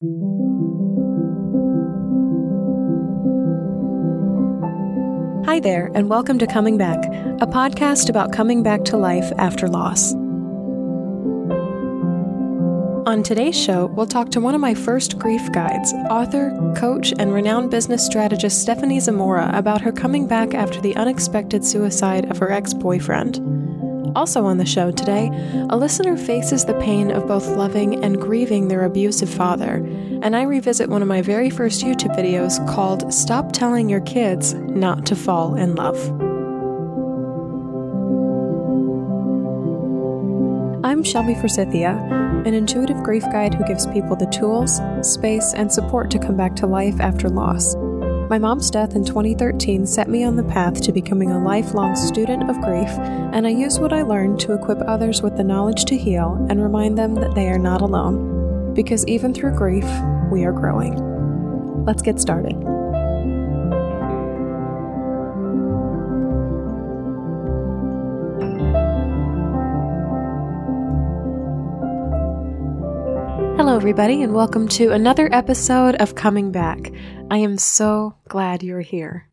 Hi there, and welcome to Coming Back, a podcast about coming back to life after loss. On today's show, we'll talk to one of my first grief guides, author, coach, and renowned business strategist Stephanie Zamora about her coming back after the unexpected suicide of her ex boyfriend. Also on the show today, a listener faces the pain of both loving and grieving their abusive father, and I revisit one of my very first YouTube videos called Stop Telling Your Kids Not to Fall in Love. I'm Shelby Forsythia, an intuitive grief guide who gives people the tools, space, and support to come back to life after loss. My mom's death in 2013 set me on the path to becoming a lifelong student of grief, and I use what I learned to equip others with the knowledge to heal and remind them that they are not alone. Because even through grief, we are growing. Let's get started. Hello, everybody, and welcome to another episode of Coming Back. I am so glad you're here.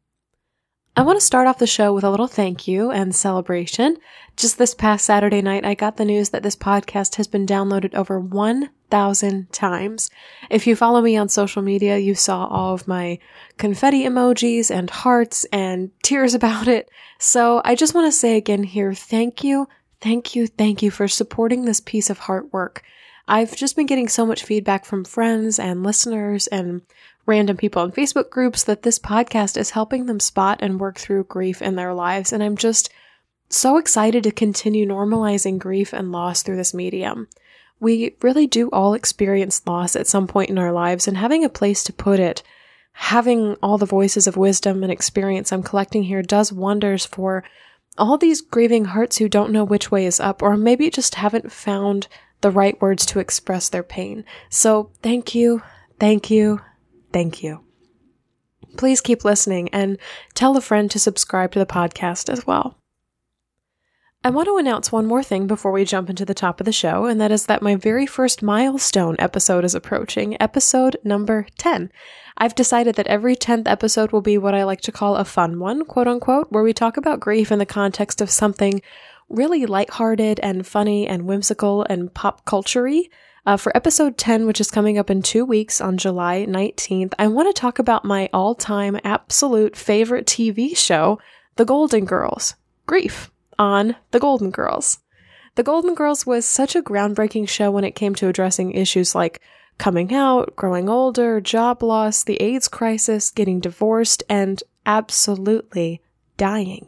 I want to start off the show with a little thank you and celebration. Just this past Saturday night, I got the news that this podcast has been downloaded over 1,000 times. If you follow me on social media, you saw all of my confetti emojis and hearts and tears about it. So I just want to say again here, thank you, thank you, thank you for supporting this piece of heart work. I've just been getting so much feedback from friends and listeners and random people in Facebook groups that this podcast is helping them spot and work through grief in their lives. And I'm just so excited to continue normalizing grief and loss through this medium. We really do all experience loss at some point in our lives, and having a place to put it, having all the voices of wisdom and experience I'm collecting here does wonders for all these grieving hearts who don't know which way is up, or maybe just haven't found the right words to express their pain. So thank you, thank you, thank you. Please keep listening and tell a friend to subscribe to the podcast as well. I want to announce one more thing before we jump into the top of the show, and that is that my very first milestone episode is approaching, episode number 10. I've decided that every 10th episode will be what I like to call a fun one, quote unquote, where we talk about grief in the context of something really lighthearted and funny and whimsical and pop culture uh, for episode 10, which is coming up in two weeks on July 19th, I want to talk about my all time absolute favorite TV show, The Golden Girls Grief on The Golden Girls. The Golden Girls was such a groundbreaking show when it came to addressing issues like coming out, growing older, job loss, the AIDS crisis, getting divorced, and absolutely dying.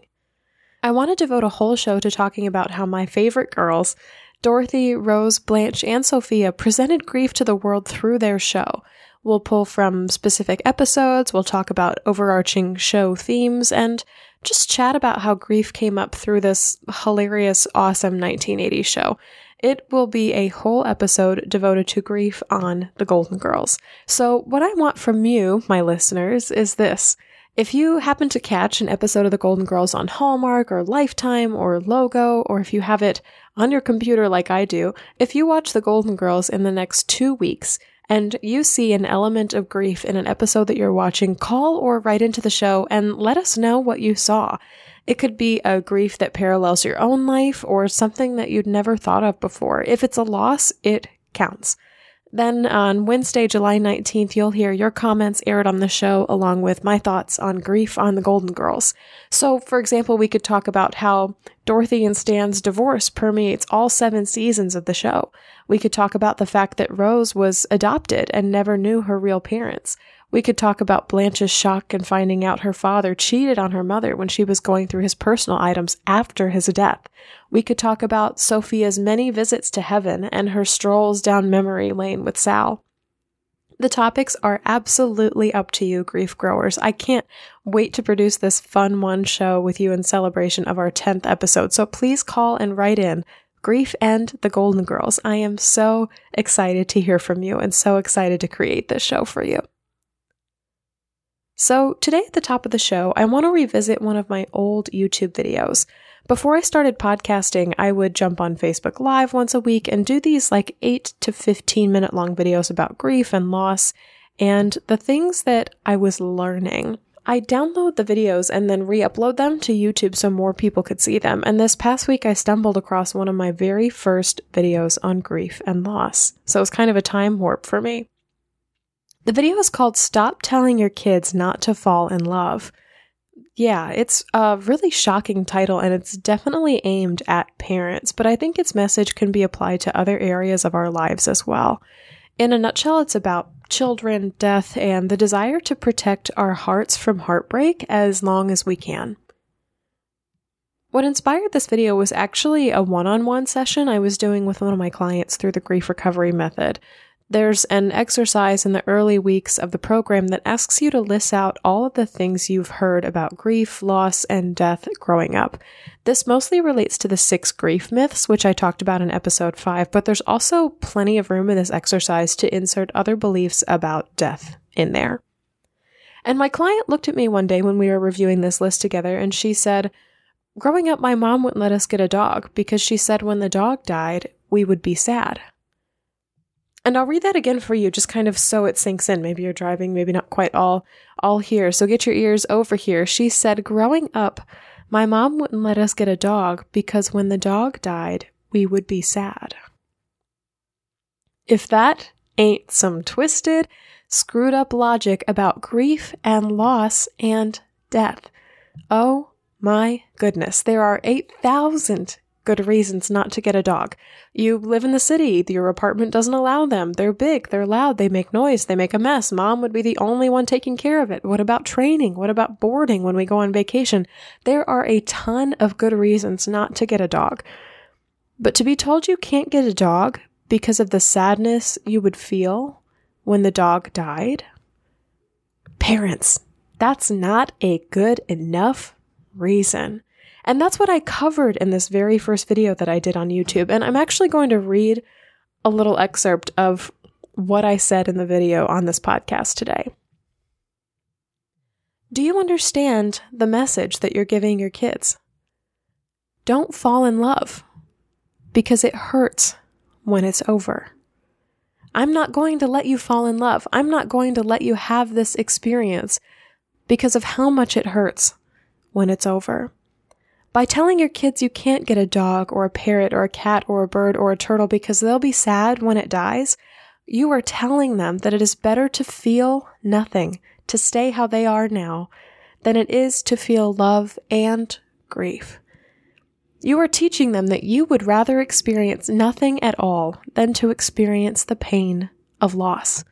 I want to devote a whole show to talking about how my favorite girls, Dorothy, Rose, Blanche, and Sophia, presented grief to the world through their show. We'll pull from specific episodes, we'll talk about overarching show themes, and just chat about how grief came up through this hilarious, awesome 1980s show. It will be a whole episode devoted to grief on the Golden Girls. So, what I want from you, my listeners, is this. If you happen to catch an episode of The Golden Girls on Hallmark or Lifetime or Logo, or if you have it on your computer like I do, if you watch The Golden Girls in the next two weeks and you see an element of grief in an episode that you're watching, call or write into the show and let us know what you saw. It could be a grief that parallels your own life or something that you'd never thought of before. If it's a loss, it counts. Then on Wednesday, July 19th, you'll hear your comments aired on the show along with my thoughts on grief on the Golden Girls. So, for example, we could talk about how Dorothy and Stan's divorce permeates all seven seasons of the show. We could talk about the fact that Rose was adopted and never knew her real parents. We could talk about Blanche's shock in finding out her father cheated on her mother when she was going through his personal items after his death. We could talk about Sophia's many visits to heaven and her strolls down memory lane with Sal. The topics are absolutely up to you, grief growers. I can't wait to produce this fun one show with you in celebration of our 10th episode. So please call and write in Grief and the Golden Girls. I am so excited to hear from you and so excited to create this show for you. So, today at the top of the show, I want to revisit one of my old YouTube videos. Before I started podcasting, I would jump on Facebook Live once a week and do these like 8 to 15 minute long videos about grief and loss and the things that I was learning. I download the videos and then re upload them to YouTube so more people could see them. And this past week, I stumbled across one of my very first videos on grief and loss. So it was kind of a time warp for me. The video is called Stop Telling Your Kids Not to Fall in Love. Yeah, it's a really shocking title and it's definitely aimed at parents, but I think its message can be applied to other areas of our lives as well. In a nutshell, it's about children, death, and the desire to protect our hearts from heartbreak as long as we can. What inspired this video was actually a one on one session I was doing with one of my clients through the grief recovery method. There's an exercise in the early weeks of the program that asks you to list out all of the things you've heard about grief, loss, and death growing up. This mostly relates to the six grief myths, which I talked about in episode 5, but there's also plenty of room in this exercise to insert other beliefs about death in there. And my client looked at me one day when we were reviewing this list together and she said, Growing up, my mom wouldn't let us get a dog because she said when the dog died, we would be sad. And I'll read that again for you, just kind of so it sinks in. Maybe you're driving, maybe not quite all all here. So get your ears over here. She said, growing up, my mom wouldn't let us get a dog because when the dog died, we would be sad. If that ain't some twisted, screwed up logic about grief and loss and death. Oh my goodness, there are 8,000 good reasons not to get a dog. You live in the city, your apartment doesn't allow them. They're big, they're loud, they make noise, they make a mess. Mom would be the only one taking care of it. What about training? What about boarding when we go on vacation? There are a ton of good reasons not to get a dog. But to be told you can't get a dog because of the sadness you would feel when the dog died? Parents, that's not a good enough reason. And that's what I covered in this very first video that I did on YouTube. And I'm actually going to read a little excerpt of what I said in the video on this podcast today. Do you understand the message that you're giving your kids? Don't fall in love because it hurts when it's over. I'm not going to let you fall in love. I'm not going to let you have this experience because of how much it hurts when it's over. By telling your kids you can't get a dog or a parrot or a cat or a bird or a turtle because they'll be sad when it dies, you are telling them that it is better to feel nothing, to stay how they are now, than it is to feel love and grief. You are teaching them that you would rather experience nothing at all than to experience the pain of loss.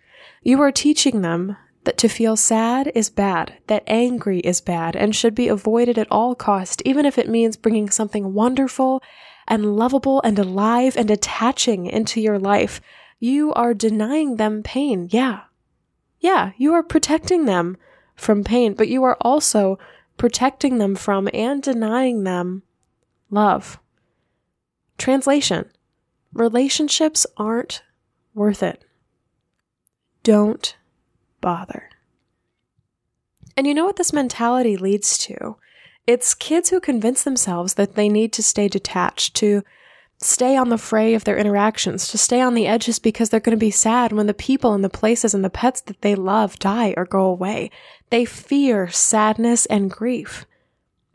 You are teaching them that to feel sad is bad, that angry is bad and should be avoided at all cost, even if it means bringing something wonderful and lovable and alive and attaching into your life. You are denying them pain. Yeah. Yeah, you are protecting them from pain, but you are also protecting them from and denying them love. Translation Relationships aren't worth it. Don't bother. And you know what this mentality leads to? It's kids who convince themselves that they need to stay detached, to stay on the fray of their interactions, to stay on the edges because they're going to be sad when the people and the places and the pets that they love die or go away. They fear sadness and grief.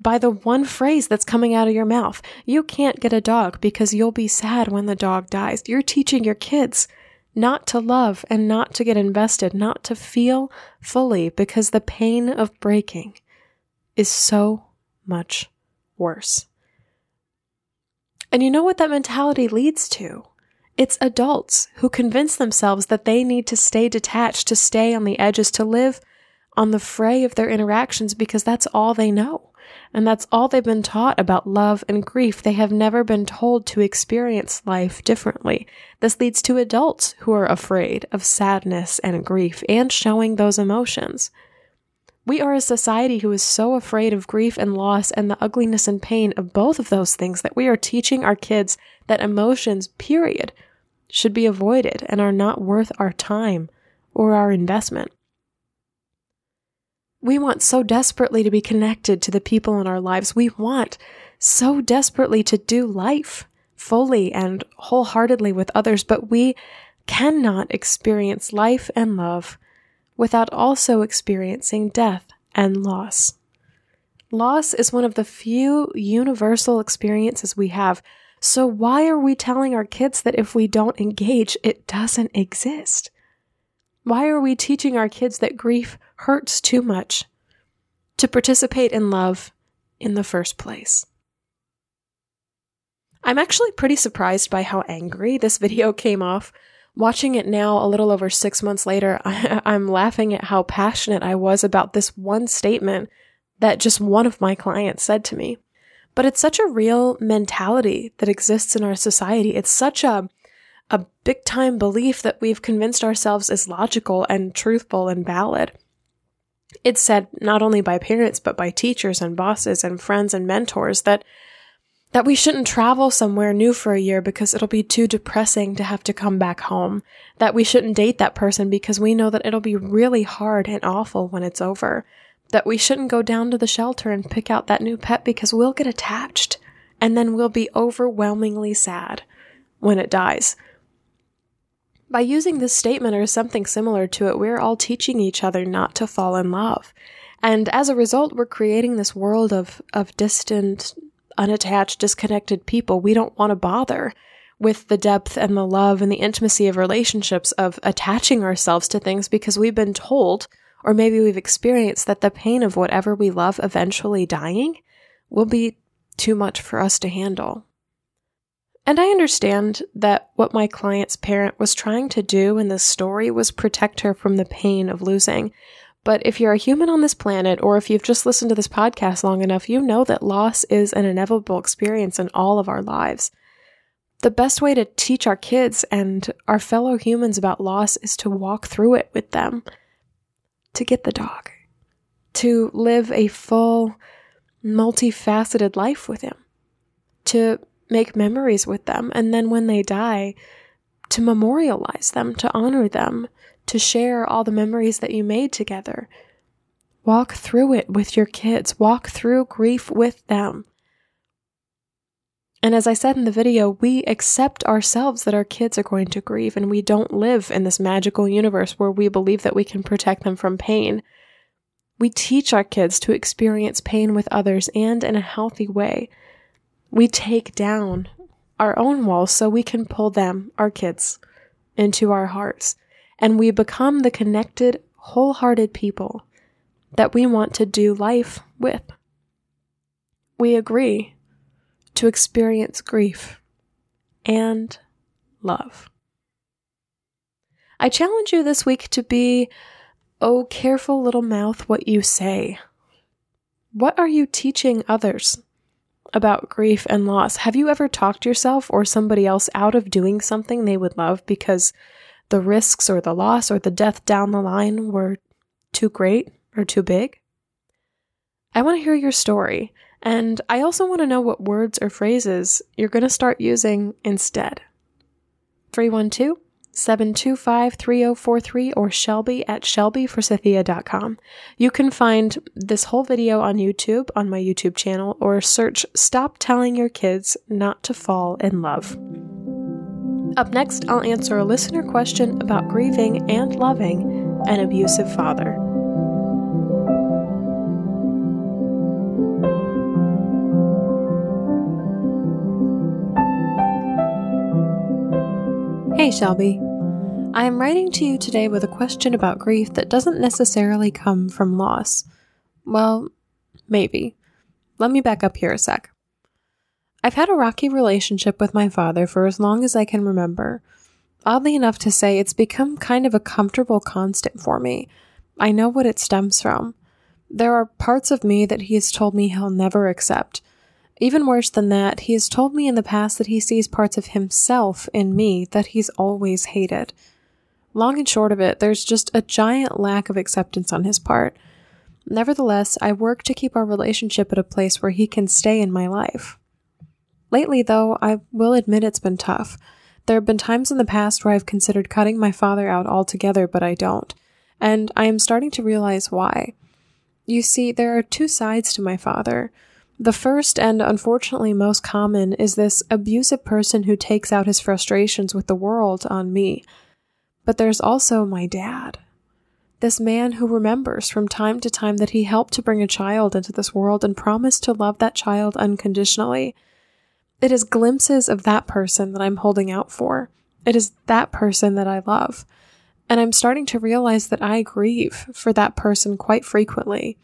By the one phrase that's coming out of your mouth, you can't get a dog because you'll be sad when the dog dies. You're teaching your kids not to love and not to get invested, not to feel fully because the pain of breaking is so much worse. And you know what that mentality leads to? It's adults who convince themselves that they need to stay detached, to stay on the edges, to live on the fray of their interactions because that's all they know. And that's all they've been taught about love and grief. They have never been told to experience life differently. This leads to adults who are afraid of sadness and grief and showing those emotions. We are a society who is so afraid of grief and loss and the ugliness and pain of both of those things that we are teaching our kids that emotions, period, should be avoided and are not worth our time or our investment. We want so desperately to be connected to the people in our lives. We want so desperately to do life fully and wholeheartedly with others, but we cannot experience life and love without also experiencing death and loss. Loss is one of the few universal experiences we have. So, why are we telling our kids that if we don't engage, it doesn't exist? Why are we teaching our kids that grief hurts too much to participate in love in the first place? I'm actually pretty surprised by how angry this video came off. Watching it now, a little over six months later, I, am laughing at how passionate I was about this one statement that just one of my clients said to me. But it's such a real mentality that exists in our society. It's such a a big time belief that we've convinced ourselves is logical and truthful and valid. It's said not only by parents but by teachers and bosses and friends and mentors that that we shouldn't travel somewhere new for a year because it'll be too depressing to have to come back home. That we shouldn't date that person because we know that it'll be really hard and awful when it's over. That we shouldn't go down to the shelter and pick out that new pet because we'll get attached and then we'll be overwhelmingly sad when it dies. By using this statement or something similar to it, we're all teaching each other not to fall in love. And as a result, we're creating this world of, of distant, unattached, disconnected people. We don't want to bother with the depth and the love and the intimacy of relationships of attaching ourselves to things because we've been told, or maybe we've experienced, that the pain of whatever we love eventually dying will be too much for us to handle. And I understand that what my client's parent was trying to do in this story was protect her from the pain of losing. But if you're a human on this planet, or if you've just listened to this podcast long enough, you know that loss is an inevitable experience in all of our lives. The best way to teach our kids and our fellow humans about loss is to walk through it with them, to get the dog, to live a full, multifaceted life with him, to make memories with them, and then when they die, to memorialize them, to honor them, to share all the memories that you made together. Walk through it with your kids, walk through grief with them. And as I said in the video, we accept ourselves that our kids are going to grieve, and we don't live in this magical universe where we believe that we can protect them from pain. We teach our kids to experience pain with others and in a healthy way. We take down our own walls so we can pull them, our kids, into our hearts and we become the connected, wholehearted people that we want to do life with. We agree to experience grief and love. I challenge you this week to be, oh, careful little mouth what you say. What are you teaching others about grief and loss? Have you ever talked yourself or somebody else out of doing something they would love because the risks or the loss or the death down the line were too great or too big? I want to hear your story, and I also want to know what words or phrases you're going to start using instead. 312 725 3043 or Shelby at shelbyforsythia.com. You can find this whole video on YouTube on my YouTube channel or search Stop Telling Your Kids Not to Fall in Love. Up next, I'll answer a listener question about grieving and loving an abusive father. Hey, Shelby. I am writing to you today with a question about grief that doesn't necessarily come from loss. Well, maybe. Let me back up here a sec. I've had a rocky relationship with my father for as long as I can remember. Oddly enough to say, it's become kind of a comfortable constant for me. I know what it stems from. There are parts of me that he has told me he'll never accept. Even worse than that, he has told me in the past that he sees parts of himself in me that he's always hated. Long and short of it, there's just a giant lack of acceptance on his part. Nevertheless, I work to keep our relationship at a place where he can stay in my life. Lately, though, I will admit it's been tough. There have been times in the past where I've considered cutting my father out altogether, but I don't. And I am starting to realize why. You see, there are two sides to my father. The first and unfortunately most common is this abusive person who takes out his frustrations with the world on me. But there's also my dad. This man who remembers from time to time that he helped to bring a child into this world and promised to love that child unconditionally. It is glimpses of that person that I'm holding out for. It is that person that I love. And I'm starting to realize that I grieve for that person quite frequently.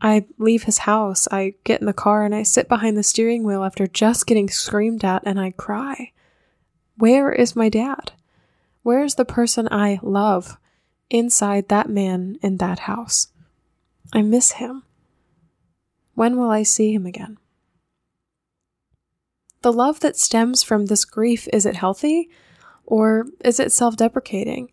I leave his house, I get in the car, and I sit behind the steering wheel after just getting screamed at, and I cry. Where is my dad? Where is the person I love inside that man in that house? I miss him. When will I see him again? The love that stems from this grief, is it healthy? Or is it self deprecating?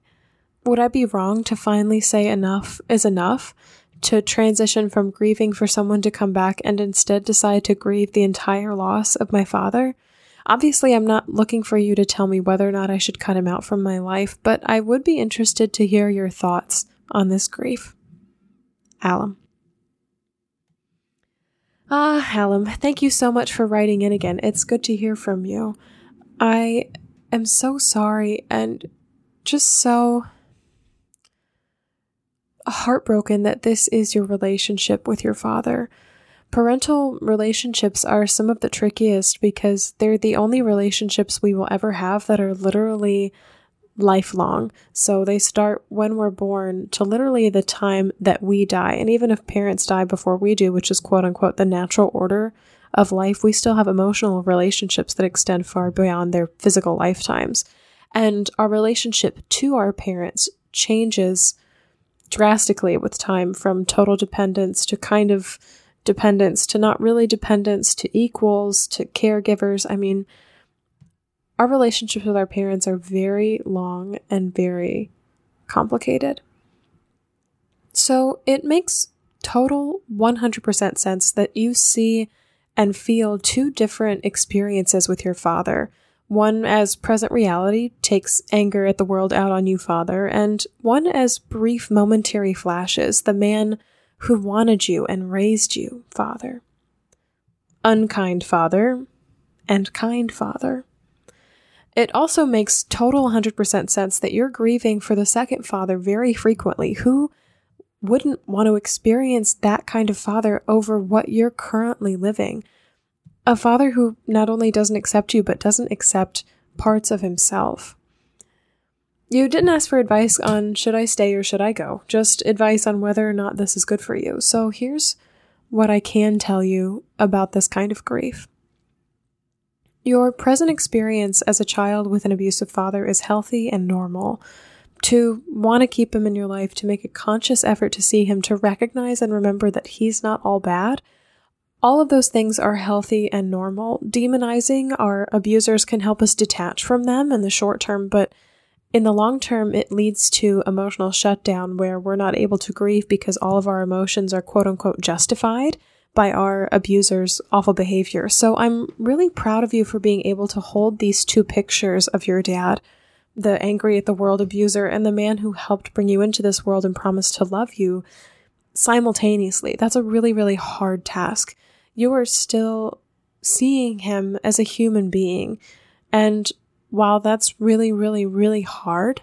Would I be wrong to finally say enough is enough to transition from grieving for someone to come back and instead decide to grieve the entire loss of my father. Obviously, I'm not looking for you to tell me whether or not I should cut him out from my life, but I would be interested to hear your thoughts on this grief. Alum. Ah, Alum, thank you so much for writing in again. It's good to hear from you. I am so sorry and just so heartbroken that this is your relationship with your father. Parental relationships are some of the trickiest because they're the only relationships we will ever have that are literally lifelong. So they start when we're born to literally the time that we die. And even if parents die before we do, which is quote unquote the natural order of life, we still have emotional relationships that extend far beyond their physical lifetimes. And our relationship to our parents changes drastically with time from total dependence to kind of dependence to not really dependence to equals to caregivers. I mean, our relationships with our parents are very long and very complicated. So it makes total 100% sense that you see and feel two different experiences with your father one as present reality takes anger at the world out on you, Father, and one as brief momentary flashes, the man who wanted you and raised you, Father. Unkind Father and kind Father. It also makes total 100% sense that you're grieving for the second father very frequently. Who wouldn't want to experience that kind of father over what you're currently living? a father who not only doesn't accept you, but doesn't accept parts of himself. You didn't ask for advice on should I stay or should I go, just advice on whether or not this is good for you. So here's what I can tell you about this kind of grief. Your present experience as a child with an abusive father is healthy and normal. To want to keep him in your life, to make a conscious effort to see him, to recognize and remember that he's not all bad, all of those things are healthy and normal. Demonizing our abusers can help us detach from them in the short term, but in the long term, it leads to emotional shutdown where we're not able to grieve because all of our emotions are quote unquote justified by our abuser's awful behavior. So I'm really proud of you for being able to hold these two pictures of your dad the angry at the world abuser and the man who helped bring you into this world and promised to love you simultaneously. That's a really, really hard task you are still seeing him as a human being. And while that's really, really, really hard,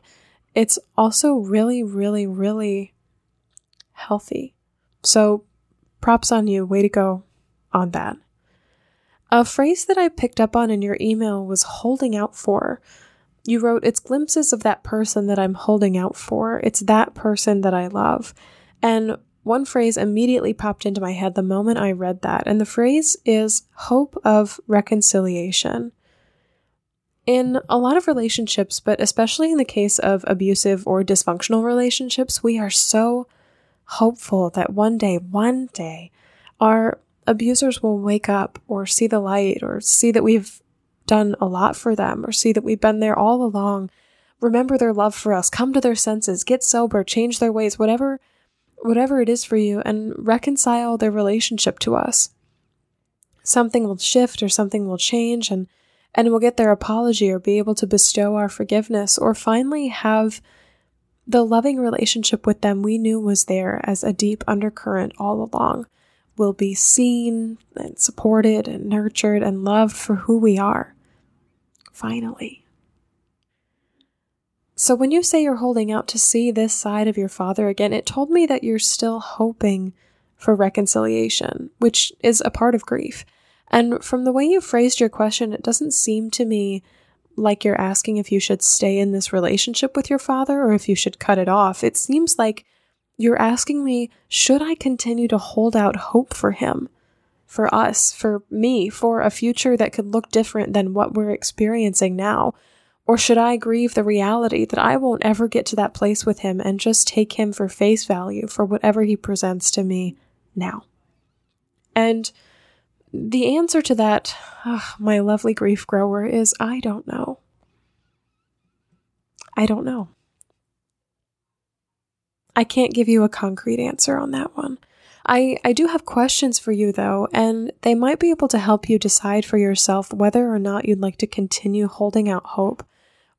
it's also really, really, really healthy. So props on you. Way to go on that. A phrase that I picked up on in your email was holding out for. You wrote, It's glimpses of that person that I'm holding out for. It's that person that I love. And one phrase immediately popped into my head the moment I read that, and the phrase is hope of reconciliation. In a lot of relationships, but especially in the case of abusive or dysfunctional relationships, we are so hopeful that one day, one day, our abusers will wake up or see the light or see that we've done a lot for them or see that we've been there all along, remember their love for us, come to their senses, get sober, change their ways, whatever whatever it is for you, and reconcile their relationship to us. Something will shift or something will change, and, and we'll get their apology or be able to bestow our forgiveness, or finally have the loving relationship with them we knew was there as a deep undercurrent all along. will be seen and supported and nurtured and loved for who we are. Finally. So, when you say you're holding out to see this side of your father again, it told me that you're still hoping for reconciliation, which is a part of grief. And from the way you phrased your question, it doesn't seem to me like you're asking if you should stay in this relationship with your father or if you should cut it off. It seems like you're asking me, should I continue to hold out hope for him, for us, for me, for a future that could look different than what we're experiencing now? Or should I grieve the reality that I won't ever get to that place with him and just take him for face value for whatever he presents to me now? And the answer to that, oh, my lovely grief grower, is I don't know. I don't know. I can't give you a concrete answer on that one. I, I do have questions for you though, and they might be able to help you decide for yourself whether or not you'd like to continue holding out hope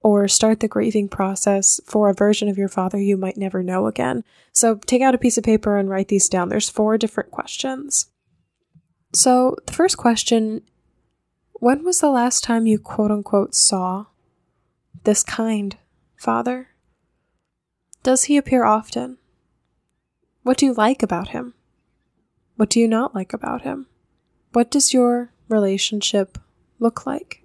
or start the grieving process for a version of your father you might never know again. So take out a piece of paper and write these down. There's four different questions. So the first question when was the last time you quote unquote saw this kind father? Does he appear often? What do you like about him? What do you not like about him? What does your relationship look like?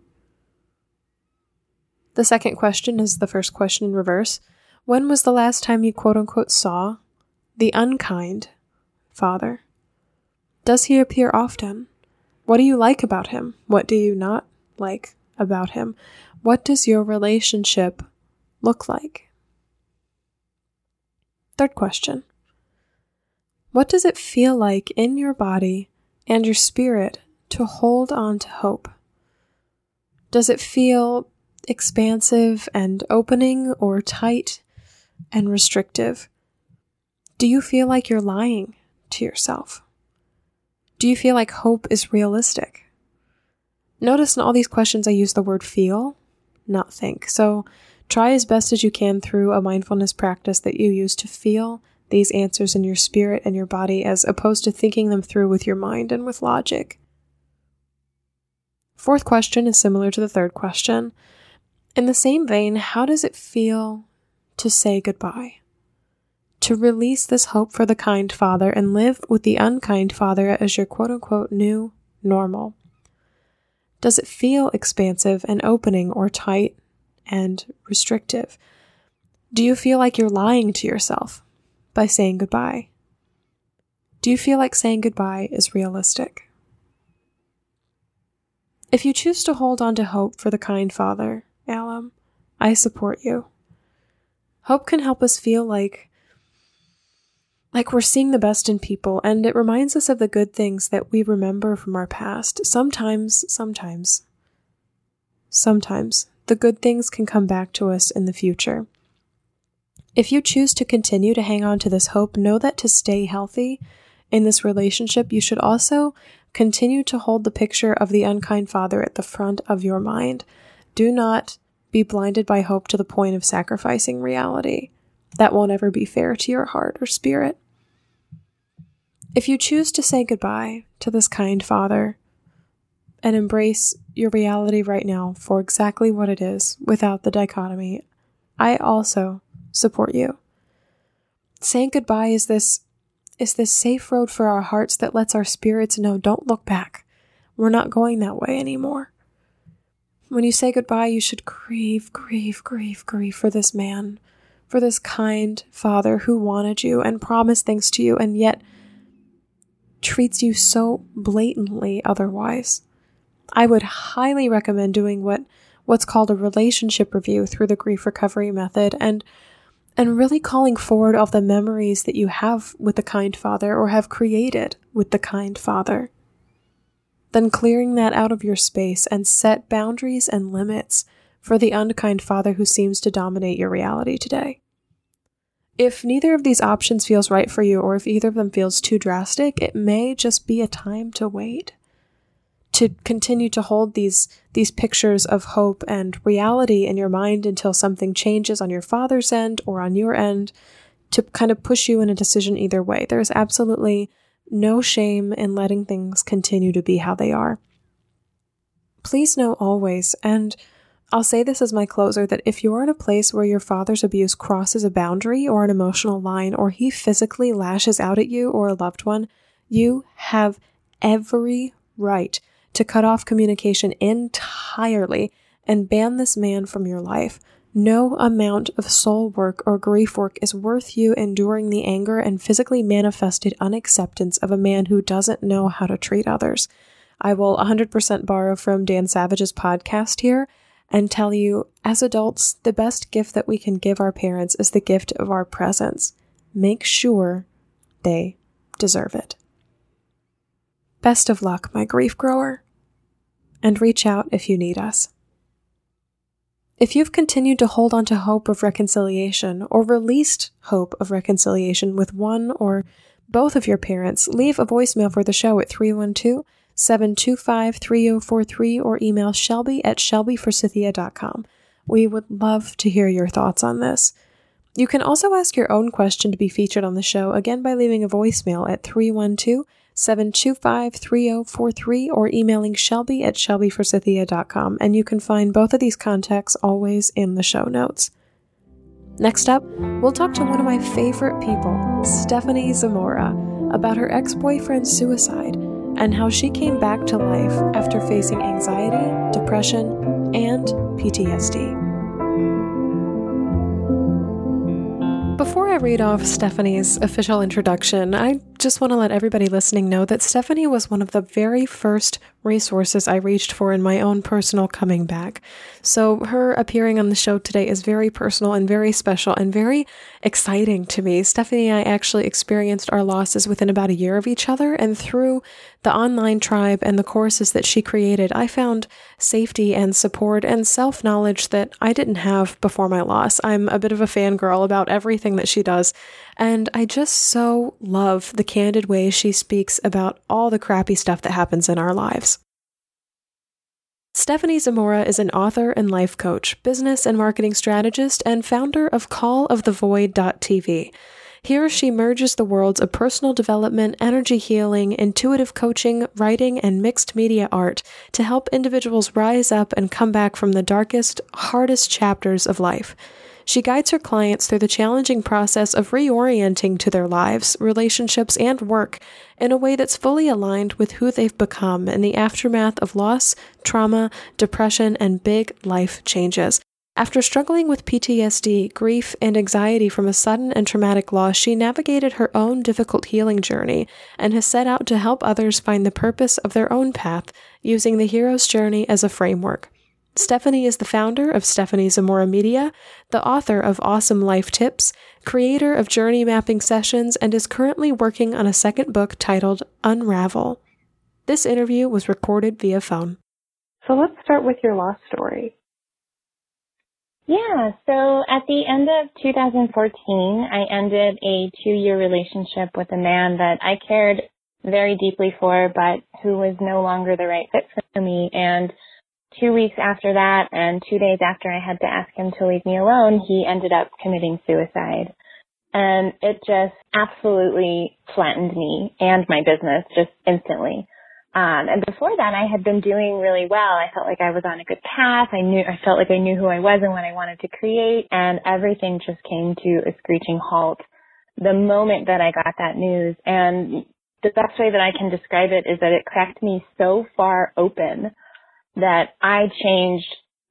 The second question is the first question in reverse. When was the last time you quote unquote saw the unkind father? Does he appear often? What do you like about him? What do you not like about him? What does your relationship look like? Third question What does it feel like in your body and your spirit to hold on to hope? Does it feel expansive and opening or tight and restrictive? Do you feel like you're lying to yourself? Do you feel like hope is realistic? Notice in all these questions I use the word feel, not think. So try as best as you can through a mindfulness practice that you use to feel these answers in your spirit and your body as opposed to thinking them through with your mind and with logic. Fourth question is similar to the third question. In the same vein, how does it feel to say goodbye? To release this hope for the kind father and live with the unkind father as your quote unquote new normal? Does it feel expansive and opening or tight and restrictive? Do you feel like you're lying to yourself by saying goodbye? Do you feel like saying goodbye is realistic? If you choose to hold on to hope for the kind father, Alum, I support you. Hope can help us feel like like we're seeing the best in people, and it reminds us of the good things that we remember from our past. Sometimes, sometimes, sometimes the good things can come back to us in the future. If you choose to continue to hang on to this hope, know that to stay healthy in this relationship, you should also continue to hold the picture of the unkind father at the front of your mind. Do not be blinded by hope to the point of sacrificing reality. That won't ever be fair to your heart or spirit. If you choose to say goodbye to this kind Father and embrace your reality right now for exactly what it is without the dichotomy, I also support you. Saying goodbye is this is this safe road for our hearts that lets our spirits know don't look back. We're not going that way anymore. When you say goodbye, you should grieve, grieve, grieve, grieve for this man, for this kind father who wanted you and promised things to you and yet treats you so blatantly otherwise. I would highly recommend doing what what's called a relationship review through the grief recovery method and and really calling forward all the memories that you have with the kind father or have created with the kind father. Then clearing that out of your space and set boundaries and limits for the unkind father who seems to dominate your reality today. If neither of these options feels right for you, or if either of them feels too drastic, it may just be a time to wait. To continue to hold these, these pictures of hope and reality in your mind until something changes on your father's end or on your end to kind of push you in a decision either way. There's absolutely no shame in letting things continue to be how they are. Please know always, and I'll say this as my closer, that if you're in a place where your father's abuse crosses a boundary or an emotional line, or he physically lashes out at you or a loved one, you have every right to cut off communication entirely and ban this man from your life. No amount of soul work or grief work is worth you enduring the anger and physically manifested unacceptance of a man who doesn't know how to treat others. I will 100% borrow from Dan Savage's podcast here and tell you, as adults, the best gift that we can give our parents is the gift of our presence. Make sure they deserve it. Best of luck, my grief grower, and reach out if you need us. If you've continued to hold on to hope of reconciliation or released hope of reconciliation with one or both of your parents, leave a voicemail for the show at 312 725 3043 or email shelby at shelbyforsythia.com. We would love to hear your thoughts on this. You can also ask your own question to be featured on the show, again by leaving a voicemail at 312 725 3043 or emailing shelby at shelbyforsythia.com. And you can find both of these contacts always in the show notes. Next up, we'll talk to one of my favorite people, Stephanie Zamora, about her ex boyfriend's suicide and how she came back to life after facing anxiety, depression, and PTSD. Before I read off Stephanie's official introduction, I just want to let everybody listening know that Stephanie was one of the very first resources I reached for in my own personal coming back. So her appearing on the show today is very personal and very special and very exciting to me. Stephanie and I actually experienced our losses within about a year of each other, and through the online tribe and the courses that she created, I found safety and support and self knowledge that I didn't have before my loss. I'm a bit of a fangirl about everything that she does, and I just so love the candid way she speaks about all the crappy stuff that happens in our lives. Stephanie Zamora is an author and life coach, business and marketing strategist, and founder of callofthevoid.tv. Here, she merges the worlds of personal development, energy healing, intuitive coaching, writing, and mixed media art to help individuals rise up and come back from the darkest, hardest chapters of life. She guides her clients through the challenging process of reorienting to their lives, relationships, and work in a way that's fully aligned with who they've become in the aftermath of loss, trauma, depression, and big life changes. After struggling with PTSD, grief, and anxiety from a sudden and traumatic loss, she navigated her own difficult healing journey and has set out to help others find the purpose of their own path using the hero's journey as a framework. Stephanie is the founder of Stephanie Zamora Media, the author of Awesome Life Tips, creator of Journey Mapping Sessions, and is currently working on a second book titled Unravel. This interview was recorded via phone. So let's start with your lost story. Yeah, so at the end of 2014, I ended a two year relationship with a man that I cared very deeply for, but who was no longer the right fit for me. And two weeks after that and two days after I had to ask him to leave me alone, he ended up committing suicide. And it just absolutely flattened me and my business just instantly. Um, and before that, I had been doing really well. I felt like I was on a good path. I knew, I felt like I knew who I was and what I wanted to create. And everything just came to a screeching halt the moment that I got that news. And the best way that I can describe it is that it cracked me so far open that I changed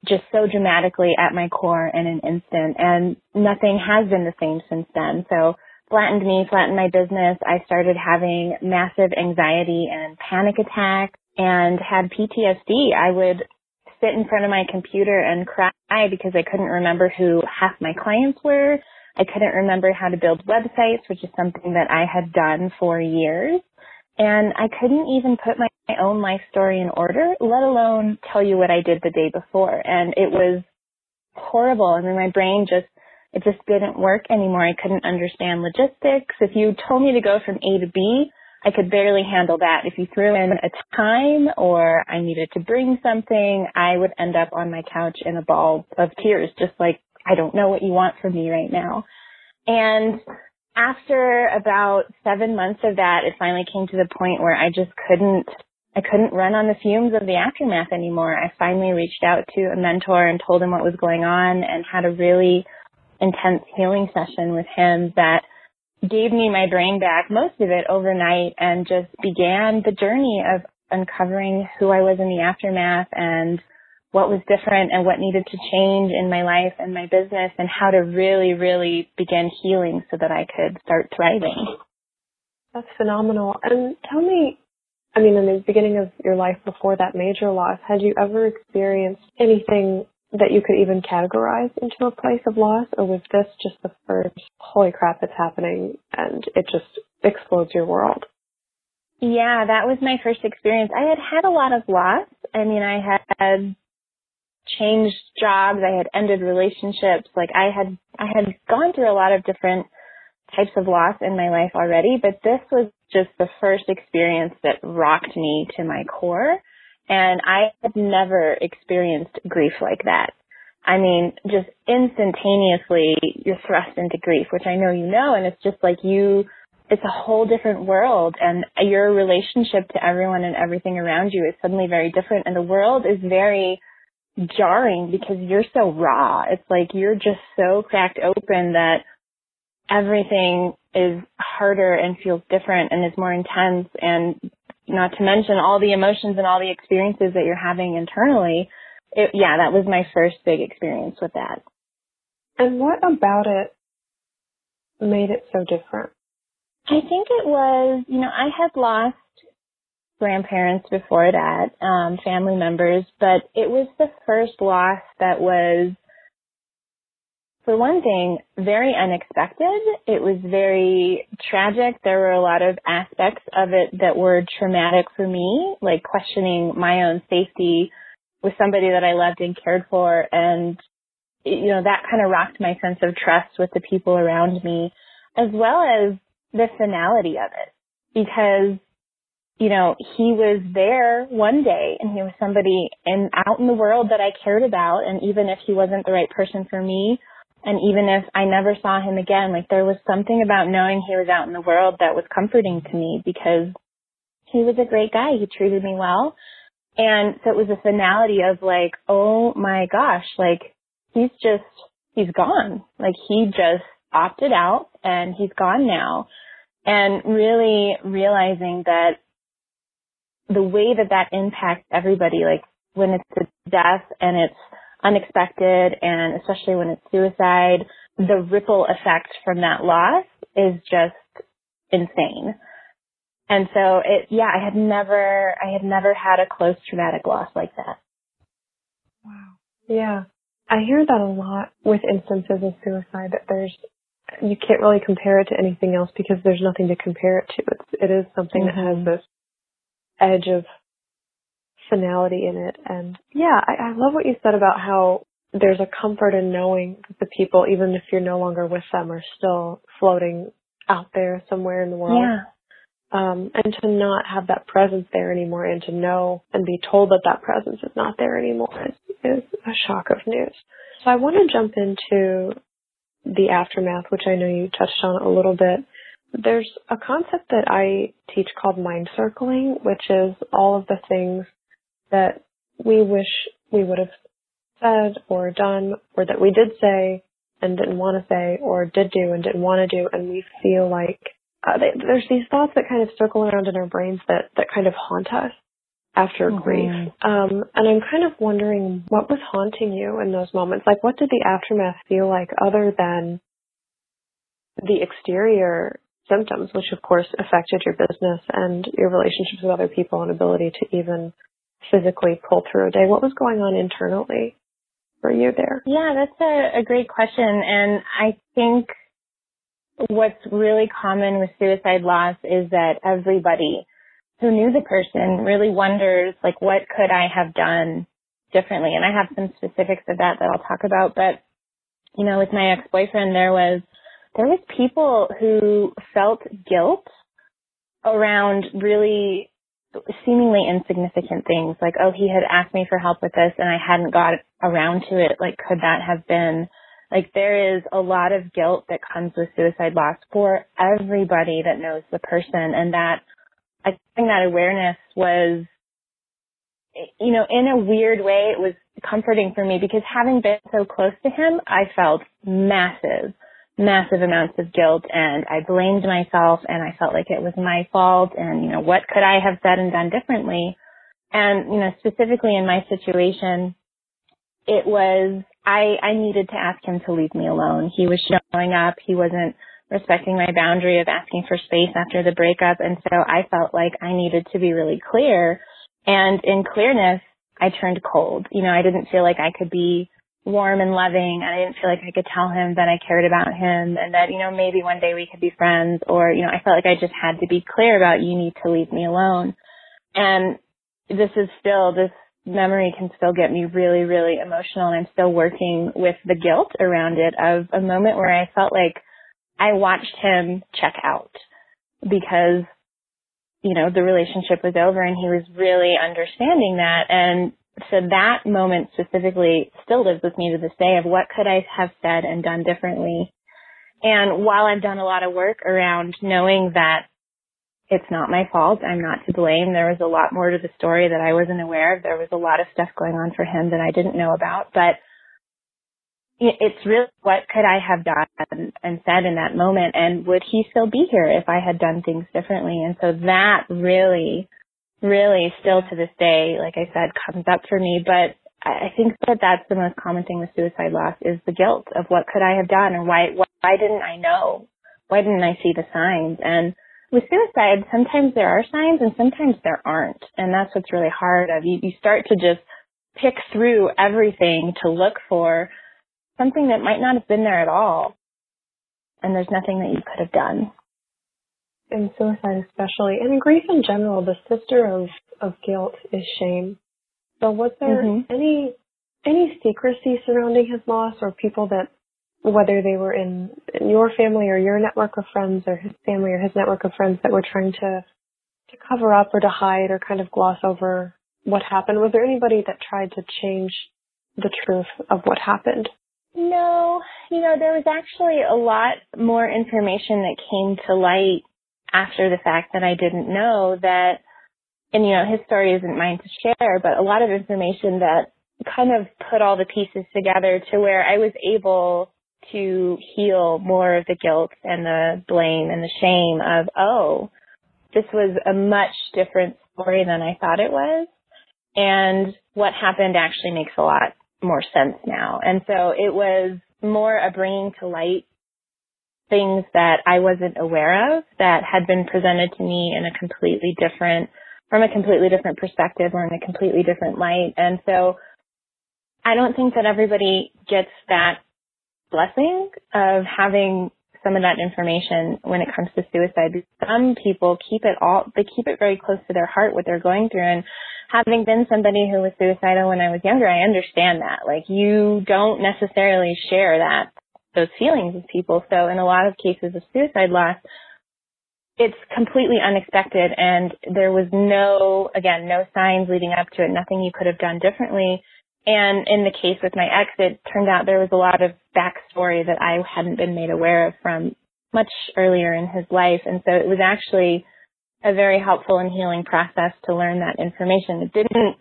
just so dramatically at my core in an instant and nothing has been the same since then. So flattened me, flattened my business. I started having massive anxiety and panic attacks and had PTSD. I would sit in front of my computer and cry because I couldn't remember who half my clients were. I couldn't remember how to build websites, which is something that I had done for years. And I couldn't even put my, my own life story in order, let alone tell you what I did the day before. And it was horrible. I mean, my brain just it just didn't work anymore. I couldn't understand logistics. If you told me to go from A to B, I could barely handle that. If you threw in a time or I needed to bring something, I would end up on my couch in a ball of tears, just like, I don't know what you want from me right now. And after about seven months of that, it finally came to the point where I just couldn't, I couldn't run on the fumes of the aftermath anymore. I finally reached out to a mentor and told him what was going on and had a really intense healing session with him that gave me my brain back, most of it overnight, and just began the journey of uncovering who I was in the aftermath and what was different and what needed to change in my life and my business and how to really, really begin healing so that I could start thriving. That's phenomenal. And tell me, I mean, in the beginning of your life before that major loss, had you ever experienced anything that you could even categorize into a place of loss, or was this just the first, holy crap, it's happening, and it just explodes your world? Yeah, that was my first experience. I had had a lot of loss. I mean, I had changed jobs, I had ended relationships, like I had, I had gone through a lot of different types of loss in my life already, but this was just the first experience that rocked me to my core. And I had never experienced grief like that. I mean, just instantaneously you're thrust into grief, which I know you know, and it's just like you, it's a whole different world and your relationship to everyone and everything around you is suddenly very different and the world is very jarring because you're so raw. It's like you're just so cracked open that everything is harder and feels different and is more intense and not to mention all the emotions and all the experiences that you're having internally. It, yeah, that was my first big experience with that. And what about it made it so different? I think it was, you know, I had lost grandparents before that, um, family members, but it was the first loss that was for one thing, very unexpected. It was very tragic. There were a lot of aspects of it that were traumatic for me, like questioning my own safety with somebody that I loved and cared for. And, you know, that kind of rocked my sense of trust with the people around me, as well as the finality of it. Because, you know, he was there one day and he was somebody in out in the world that I cared about. And even if he wasn't the right person for me, and even if I never saw him again, like there was something about knowing he was out in the world that was comforting to me because he was a great guy. He treated me well. And so it was a finality of like, oh my gosh, like he's just, he's gone. Like he just opted out and he's gone now. And really realizing that the way that that impacts everybody, like when it's a death and it's unexpected and especially when it's suicide, the ripple effect from that loss is just insane. And so it, yeah, I had never, I had never had a close traumatic loss like that. Wow. Yeah. I hear that a lot with instances of suicide that there's, you can't really compare it to anything else because there's nothing to compare it to. It's, it is something mm-hmm. that has mm-hmm. this edge of finality in it. And yeah, I, I love what you said about how there's a comfort in knowing that the people, even if you're no longer with them, are still floating out there somewhere in the world. Yeah. Um, and to not have that presence there anymore and to know and be told that that presence is not there anymore is, is a shock of news. So I want to jump into the aftermath, which I know you touched on a little bit. There's a concept that I teach called mind circling, which is all of the things that we wish we would have said or done or that we did say and didn't want to say or did do and didn't want to do and we feel like uh, they, there's these thoughts that kind of circle around in our brains that, that kind of haunt us after mm-hmm. grief. Um, and I'm kind of wondering what was haunting you in those moments? Like what did the aftermath feel like other than the exterior symptoms, which of course affected your business and your relationships with other people and ability to even physically pull through a day? What was going on internally for you there? Yeah, that's a, a great question. And I think what's really common with suicide loss is that everybody who knew the person really wonders, like, what could I have done differently? And I have some specifics of that that I'll talk about. But, you know, with my ex-boyfriend, there was, there was people who felt guilt around really seemingly insignificant things like, oh, he had asked me for help with this and I hadn't got around to it. Like, could that have been? Like there is a lot of guilt that comes with suicide loss for everybody that knows the person. And that I think that awareness was you know, in a weird way, it was comforting for me because having been so close to him, I felt massive, massive amounts of guilt and I blamed myself and I felt like it was my fault and, you know, what could I have said and done differently? And, you know, specifically in my situation, it was, I, I needed to ask him to leave me alone. He was showing up. He wasn't respecting my boundary of asking for space after the breakup. And so I felt like I needed to be really clear. And in clearness, I turned cold. You know, I didn't feel like I could be warm and loving and I didn't feel like I could tell him that I cared about him and that, you know, maybe one day we could be friends or, you know, I felt like I just had to be clear about you need to leave me alone. And this is still, this memory can still get me really, really emotional and I'm still working with the guilt around it of a moment where I felt like I watched him check out because, you know, the relationship was over and he was really understanding that. And so that moment specifically still lives with me to this day of what could I have said and done differently. And while I've done a lot of work around knowing that it's not my fault. I'm not to blame. There was a lot more to the story that I wasn't aware of. There was a lot of stuff going on for him that I didn't know about, but it's really what could I have done and said in that moment and would he still be here if I had done things differently? And so that really, really still to this day, like I said, comes up for me, but I think that that's the most common thing with suicide loss is the guilt of what could I have done or why, why didn't I know? Why didn't I see the signs? And with suicide, sometimes there are signs and sometimes there aren't. And that's what's really hard of you, you start to just pick through everything to look for something that might not have been there at all. And there's nothing that you could have done. In suicide especially, and grief in general, the sister of, of guilt is shame. So was there mm-hmm. any any secrecy surrounding his loss or people that whether they were in, in your family or your network of friends or his family or his network of friends that were trying to to cover up or to hide or kind of gloss over what happened? Was there anybody that tried to change the truth of what happened? No, you know, there was actually a lot more information that came to light after the fact that I didn't know that, and you know, his story isn't mine to share, but a lot of information that kind of put all the pieces together to where I was able to heal more of the guilt and the blame and the shame of, oh, this was a much different story than I thought it was. And what happened actually makes a lot more sense now. And so it was more a bringing to light things that I wasn't aware of that had been presented to me in a completely different, from a completely different perspective or in a completely different light. And so I don't think that everybody gets that blessing of having some of that information when it comes to suicide. Some people keep it all, they keep it very close to their heart what they're going through. And having been somebody who was suicidal when I was younger, I understand that. Like you don't necessarily share that, those feelings with people. So in a lot of cases of suicide loss, it's completely unexpected and there was no, again, no signs leading up to it, nothing you could have done differently. And in the case with my ex, it turned out there was a lot of backstory that I hadn't been made aware of from much earlier in his life. And so it was actually a very helpful and healing process to learn that information. It didn't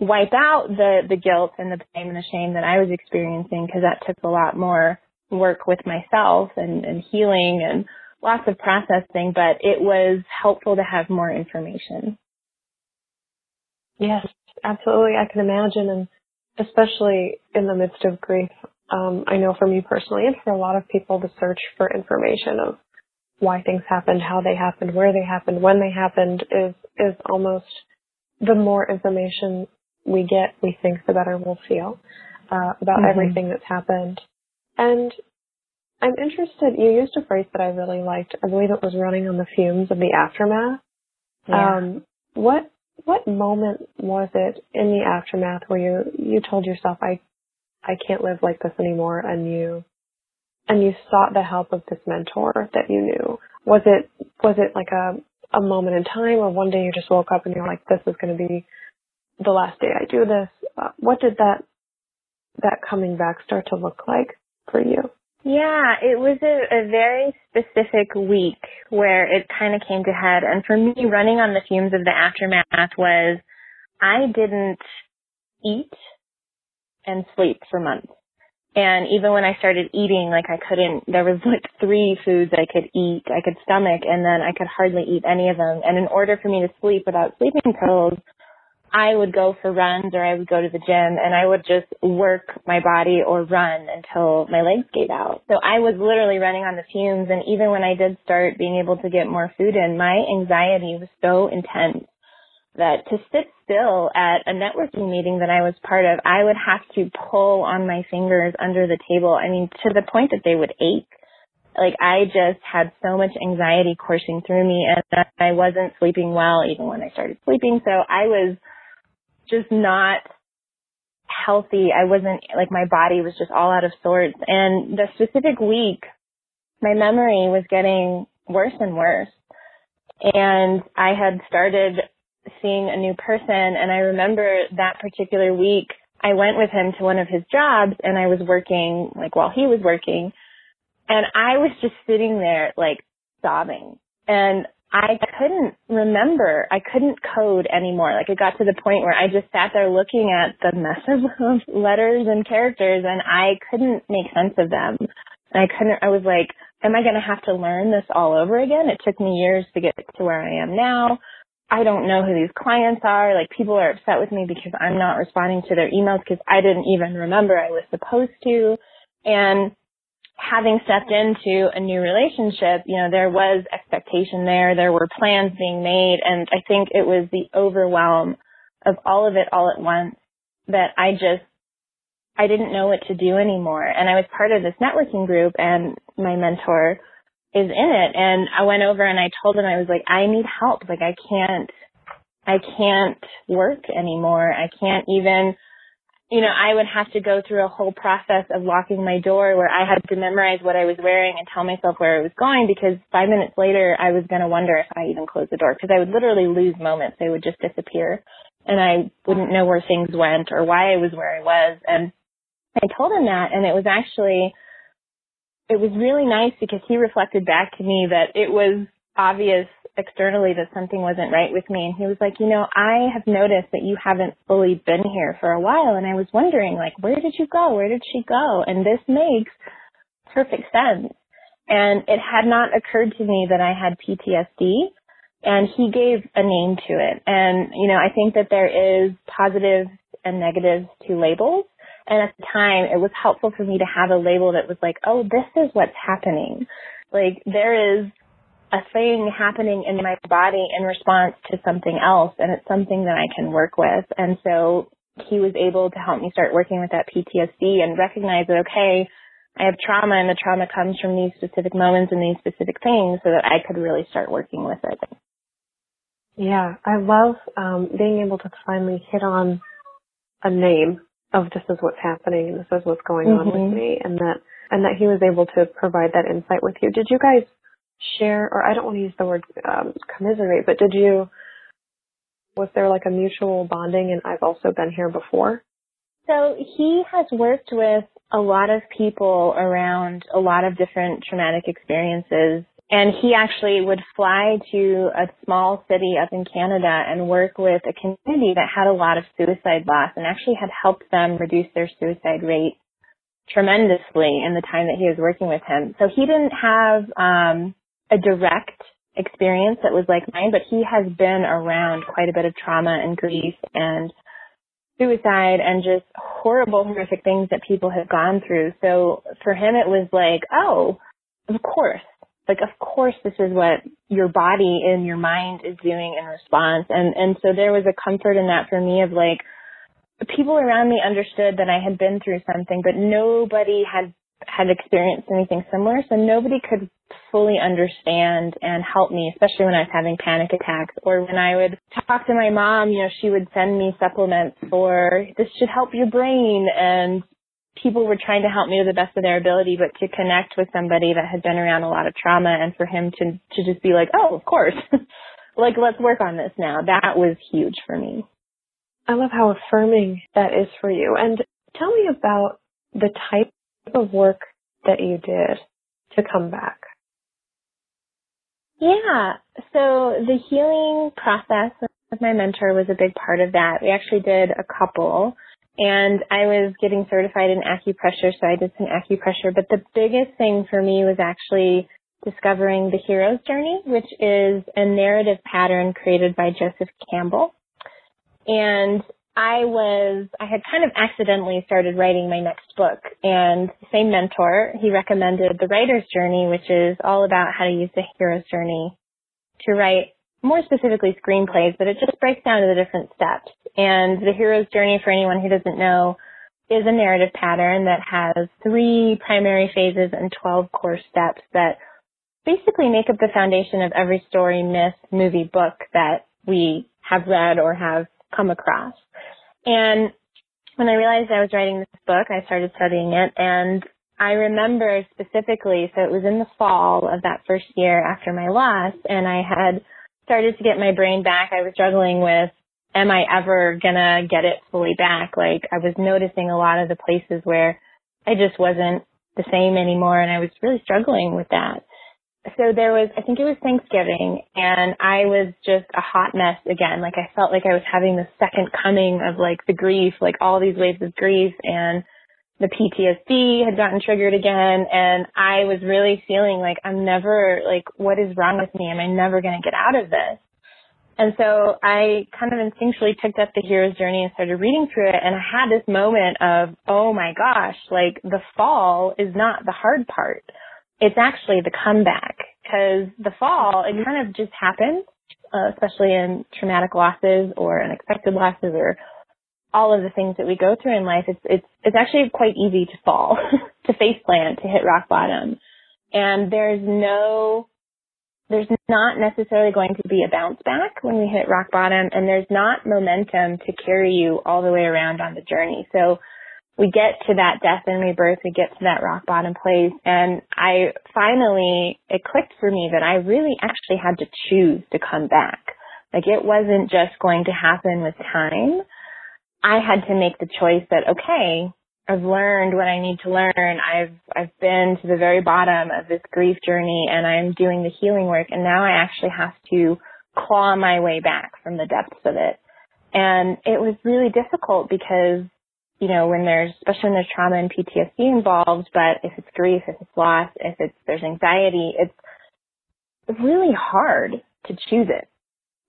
wipe out the, the guilt and the blame and the shame that I was experiencing because that took a lot more work with myself and, and healing and lots of processing, but it was helpful to have more information. Yes, absolutely. I can imagine. And especially in the midst of grief. Um, I know for me personally and for a lot of people, the search for information of why things happened, how they happened, where they happened, when they happened is, is almost the more information we get, we think the better we'll feel, uh, about mm-hmm. everything that's happened. And I'm interested, you used a phrase that I really liked. I believe it was running on the fumes of the aftermath. Yeah. Um, what what moment was it in the aftermath where you you told yourself I I can't live like this anymore and you and you sought the help of this mentor that you knew? Was it was it like a a moment in time or one day you just woke up and you're like this is going to be the last day I do this? Uh, what did that that coming back start to look like? For you? Yeah, it was a, a very specific week where it kind of came to head. And for me, running on the fumes of the aftermath was I didn't eat and sleep for months. And even when I started eating, like I couldn't, there was like three foods I could eat, I could stomach, and then I could hardly eat any of them. And in order for me to sleep without sleeping pills, I would go for runs or I would go to the gym and I would just work my body or run until my legs gave out. So I was literally running on the fumes and even when I did start being able to get more food in, my anxiety was so intense that to sit still at a networking meeting that I was part of, I would have to pull on my fingers under the table. I mean, to the point that they would ache. Like I just had so much anxiety coursing through me and I wasn't sleeping well even when I started sleeping. So I was just not healthy. I wasn't like my body was just all out of sorts. And the specific week, my memory was getting worse and worse. And I had started seeing a new person. And I remember that particular week, I went with him to one of his jobs and I was working like while he was working. And I was just sitting there like sobbing. And I couldn't remember. I couldn't code anymore. Like it got to the point where I just sat there looking at the mess of letters and characters and I couldn't make sense of them. And I couldn't, I was like, am I going to have to learn this all over again? It took me years to get to where I am now. I don't know who these clients are. Like people are upset with me because I'm not responding to their emails because I didn't even remember I was supposed to. And having stepped into a new relationship, you know, there was expectation there, there were plans being made, and I think it was the overwhelm of all of it all at once that I just, I didn't know what to do anymore. And I was part of this networking group and my mentor is in it. And I went over and I told him, I was like, I need help. Like I can't, I can't work anymore. I can't even you know, I would have to go through a whole process of locking my door where I had to memorize what I was wearing and tell myself where I was going because five minutes later I was going to wonder if I even closed the door because I would literally lose moments. They would just disappear and I wouldn't know where things went or why I was where I was. And I told him that and it was actually, it was really nice because he reflected back to me that it was obvious externally that something wasn't right with me. And he was like, you know, I have noticed that you haven't fully been here for a while. And I was wondering, like, where did you go? Where did she go? And this makes perfect sense. And it had not occurred to me that I had PTSD. And he gave a name to it. And, you know, I think that there is positives and negatives to labels. And at the time, it was helpful for me to have a label that was like, oh, this is what's happening. Like, there is a thing happening in my body in response to something else and it's something that I can work with. And so he was able to help me start working with that PTSD and recognize that, okay, I have trauma and the trauma comes from these specific moments and these specific things so that I could really start working with it. Yeah, I love um, being able to finally hit on a name of this is what's happening and this is what's going mm-hmm. on with mm-hmm. me and that and that he was able to provide that insight with you. Did you guys share, or I don't want to use the word um, commiserate, but did you, was there like a mutual bonding and I've also been here before? So he has worked with a lot of people around a lot of different traumatic experiences. And he actually would fly to a small city up in Canada and work with a community that had a lot of suicide loss and actually had helped them reduce their suicide rate tremendously in the time that he was working with him. So he didn't have um, a direct experience that was like mine, but he has been around quite a bit of trauma and grief and suicide and just horrible, horrific things that people have gone through. So for him, it was like, oh, of course. Like, of course, this is what your body and your mind is doing in response. And, and so there was a comfort in that for me of like, people around me understood that I had been through something, but nobody had had experienced anything similar, so nobody could fully understand and help me, especially when I was having panic attacks or when I would talk to my mom, you know, she would send me supplements for this should help your brain and people were trying to help me to the best of their ability, but to connect with somebody that had been around a lot of trauma and for him to, to just be like, oh, of course, like let's work on this now. That was huge for me. I love how affirming that is for you. And tell me about the type of work that you did to come back? Yeah. So the healing process with my mentor was a big part of that. We actually did a couple and I was getting certified in acupressure, so I did some acupressure. But the biggest thing for me was actually discovering the hero's journey, which is a narrative pattern created by Joseph Campbell. And I was, I had kind of accidentally started writing my next book and the same mentor, he recommended the writer's journey, which is all about how to use the hero's journey to write more specifically screenplays, but it just breaks down to the different steps. And the hero's journey, for anyone who doesn't know, is a narrative pattern that has three primary phases and 12 core steps that basically make up the foundation of every story, myth, movie, book that we have read or have come across. And when I realized I was writing this book, I started studying it and I remember specifically, so it was in the fall of that first year after my loss and I had started to get my brain back. I was struggling with, am I ever gonna get it fully back? Like I was noticing a lot of the places where I just wasn't the same anymore and I was really struggling with that so there was, I think it was Thanksgiving and I was just a hot mess again. Like I felt like I was having the second coming of like the grief, like all these waves of grief and the PTSD had gotten triggered again and I was really feeling like I'm never, like what is wrong with me? Am I never going to get out of this? And so I kind of instinctually picked up the hero's journey and started reading through it and I had this moment of, oh my gosh, like the fall is not the hard part it's actually the comeback because the fall, it kind of just happens, uh, especially in traumatic losses or unexpected losses or all of the things that we go through in life. It's, it's, it's actually quite easy to fall, to face plant, to hit rock bottom. And there's no, there's not necessarily going to be a bounce back when we hit rock bottom and there's not momentum to carry you all the way around on the journey. So we get to that death and rebirth, we get to that rock bottom place. And I finally, it clicked for me that I really actually had to choose to come back. Like it wasn't just going to happen with time. I had to make the choice that, okay, I've learned what I need to learn. I've, I've been to the very bottom of this grief journey and I'm doing the healing work. And now I actually have to claw my way back from the depths of it. And it was really difficult because you know, when there's, especially when there's trauma and PTSD involved, but if it's grief, if it's loss, if it's, there's anxiety, it's really hard to choose it.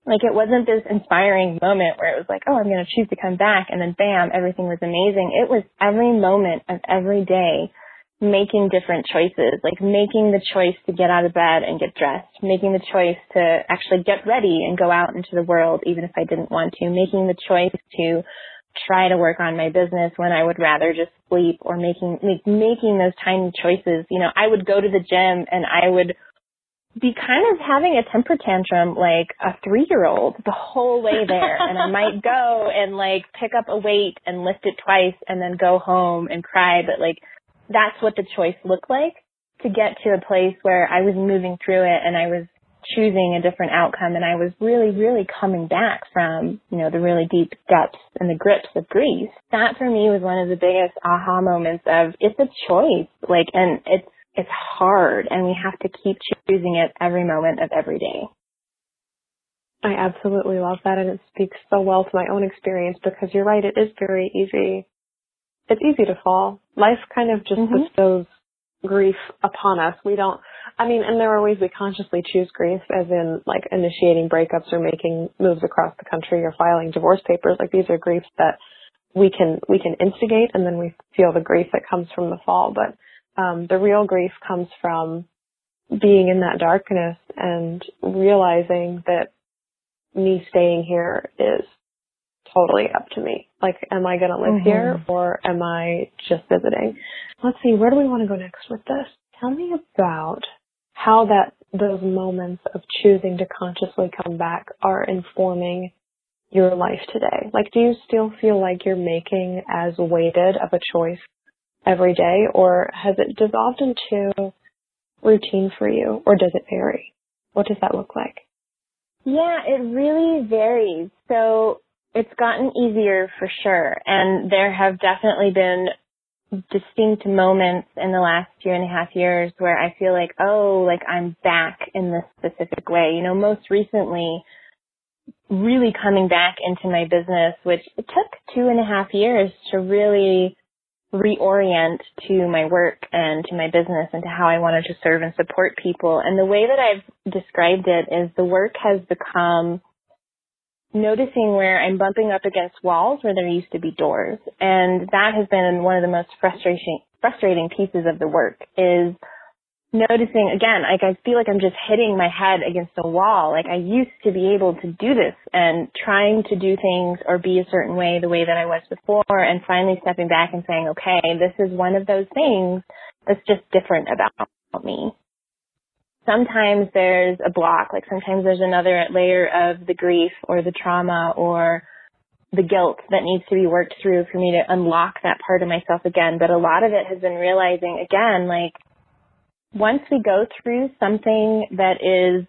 Like it wasn't this inspiring moment where it was like, oh, I'm going to choose to come back and then bam, everything was amazing. It was every moment of every day making different choices, like making the choice to get out of bed and get dressed, making the choice to actually get ready and go out into the world even if I didn't want to, making the choice to try to work on my business when I would rather just sleep or making make, making those tiny choices. You know, I would go to the gym and I would be kind of having a temper tantrum like a three year old the whole way there. and I might go and like pick up a weight and lift it twice and then go home and cry. But like that's what the choice looked like to get to a place where I was moving through it and I was choosing a different outcome and I was really, really coming back from, you know, the really deep depths and the grips of grief. That for me was one of the biggest aha moments of it's a choice. Like, and it's, it's hard and we have to keep choosing it every moment of every day. I absolutely love that and it speaks so well to my own experience because you're right, it is very easy. It's easy to fall. Life kind of just mm-hmm. bestows grief upon us. We don't, I mean, and there are ways we consciously choose grief, as in like initiating breakups or making moves across the country or filing divorce papers. Like these are griefs that we can we can instigate, and then we feel the grief that comes from the fall. But um, the real grief comes from being in that darkness and realizing that me staying here is totally up to me. Like, am I going to live mm-hmm. here or am I just visiting? Let's see, where do we want to go next with this? Tell me about how that those moments of choosing to consciously come back are informing your life today. Like, do you still feel like you're making as weighted of a choice every day, or has it dissolved into routine for you, or does it vary? What does that look like? Yeah, it really varies. So it's gotten easier for sure, and there have definitely been distinct moments in the last two and a half years where I feel like, oh, like I'm back in this specific way. You know, most recently, really coming back into my business, which it took two and a half years to really reorient to my work and to my business and to how I wanted to serve and support people. And the way that I've described it is the work has become noticing where I'm bumping up against walls where there used to be doors. And that has been one of the most frustrating, frustrating pieces of the work is noticing again, like I feel like I'm just hitting my head against a wall. Like I used to be able to do this and trying to do things or be a certain way the way that I was before and finally stepping back and saying, okay, this is one of those things that's just different about me. Sometimes there's a block, like sometimes there's another layer of the grief or the trauma or the guilt that needs to be worked through for me to unlock that part of myself again. But a lot of it has been realizing again, like once we go through something that is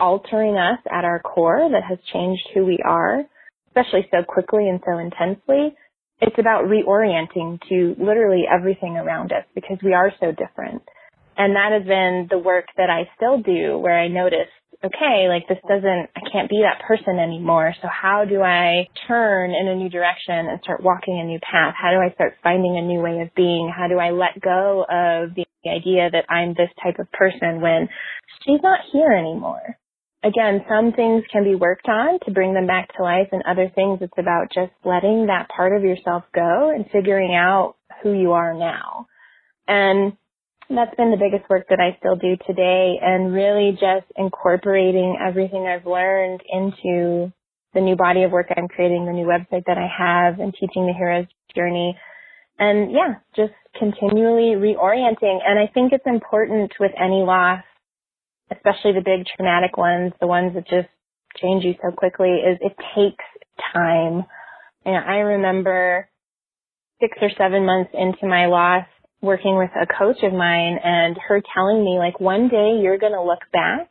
altering us at our core, that has changed who we are, especially so quickly and so intensely, it's about reorienting to literally everything around us because we are so different. And that has been the work that I still do where I notice okay, like this doesn't, I can't be that person anymore. So how do I turn in a new direction and start walking a new path? How do I start finding a new way of being? How do I let go of the idea that I'm this type of person when she's not here anymore? Again, some things can be worked on to bring them back to life and other things it's about just letting that part of yourself go and figuring out who you are now. And that's been the biggest work that I still do today and really just incorporating everything I've learned into the new body of work I'm creating, the new website that I have and teaching the hero's journey. And yeah, just continually reorienting. And I think it's important with any loss, especially the big traumatic ones, the ones that just change you so quickly is it takes time. And I remember six or seven months into my loss, working with a coach of mine and her telling me like one day you're going to look back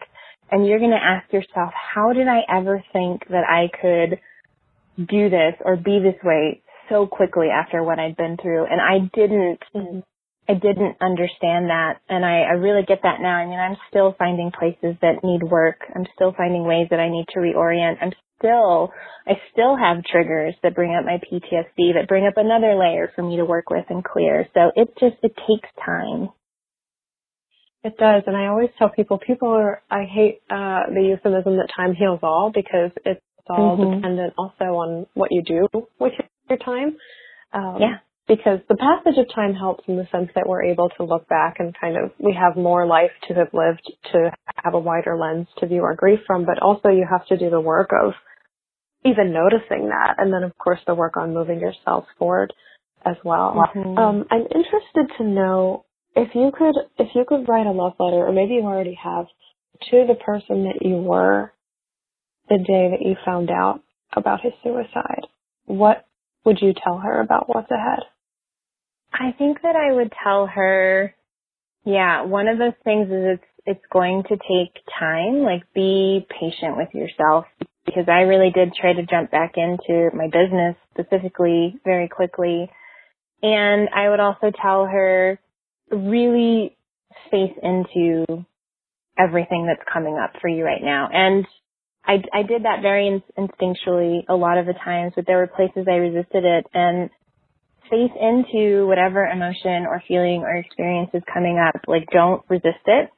and you're going to ask yourself, how did I ever think that I could do this or be this way so quickly after what I'd been through? And I didn't, mm-hmm. I didn't understand that. And I, I really get that now. I mean, I'm still finding places that need work. I'm still finding ways that I need to reorient. I'm still, I still have triggers that bring up my PTSD that bring up another layer for me to work with and clear. So it just, it takes time. It does. And I always tell people, people are, I hate, uh, the euphemism that time heals all because it's all mm-hmm. dependent also on what you do with your time. Um, yeah because the passage of time helps in the sense that we're able to look back and kind of we have more life to have lived to have a wider lens to view our grief from but also you have to do the work of even noticing that. And then of course the work on moving yourself forward as well. Mm-hmm. um, i'm interested to know if you could if you could write a love letter or maybe you already have to the person that you were the day that you found out about his suicide. What would you tell her about what's ahead? I think that I would tell her, yeah, one of those things is it's it's going to take time. Like be patient with yourself because I really did try to jump back into my business specifically very quickly. And I would also tell her really face into everything that's coming up for you right now. And I, I did that very instinctually a lot of the times, but there were places I resisted it. And face into whatever emotion or feeling or experience is coming up. Like don't resist it.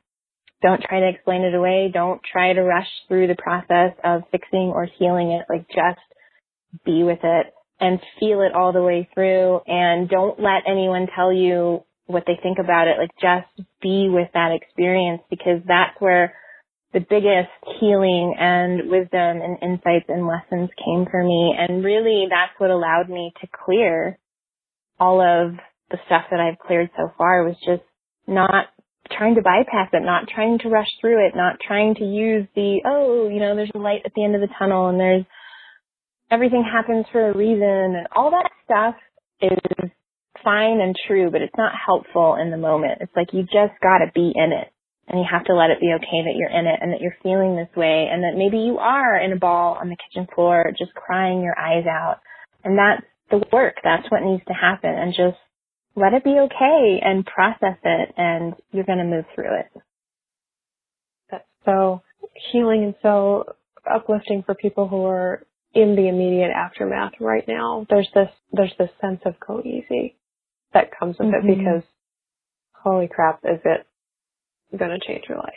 Don't try to explain it away. Don't try to rush through the process of fixing or healing it. Like just be with it and feel it all the way through and don't let anyone tell you what they think about it. Like just be with that experience because that's where the biggest healing and wisdom and insights and lessons came for me. And really that's what allowed me to clear all of the stuff that I've cleared so far was just not trying to bypass it, not trying to rush through it, not trying to use the, oh, you know, there's a light at the end of the tunnel and there's everything happens for a reason and all that stuff is fine and true, but it's not helpful in the moment. It's like you just gotta be in it and you have to let it be okay that you're in it and that you're feeling this way and that maybe you are in a ball on the kitchen floor just crying your eyes out. And that's the work. That's what needs to happen and just let it be okay and process it and you're going to move through it. That's so healing and so uplifting for people who are in the immediate aftermath right now. There's this, there's this sense of go easy that comes with mm-hmm. it because holy crap, is it going to change your life?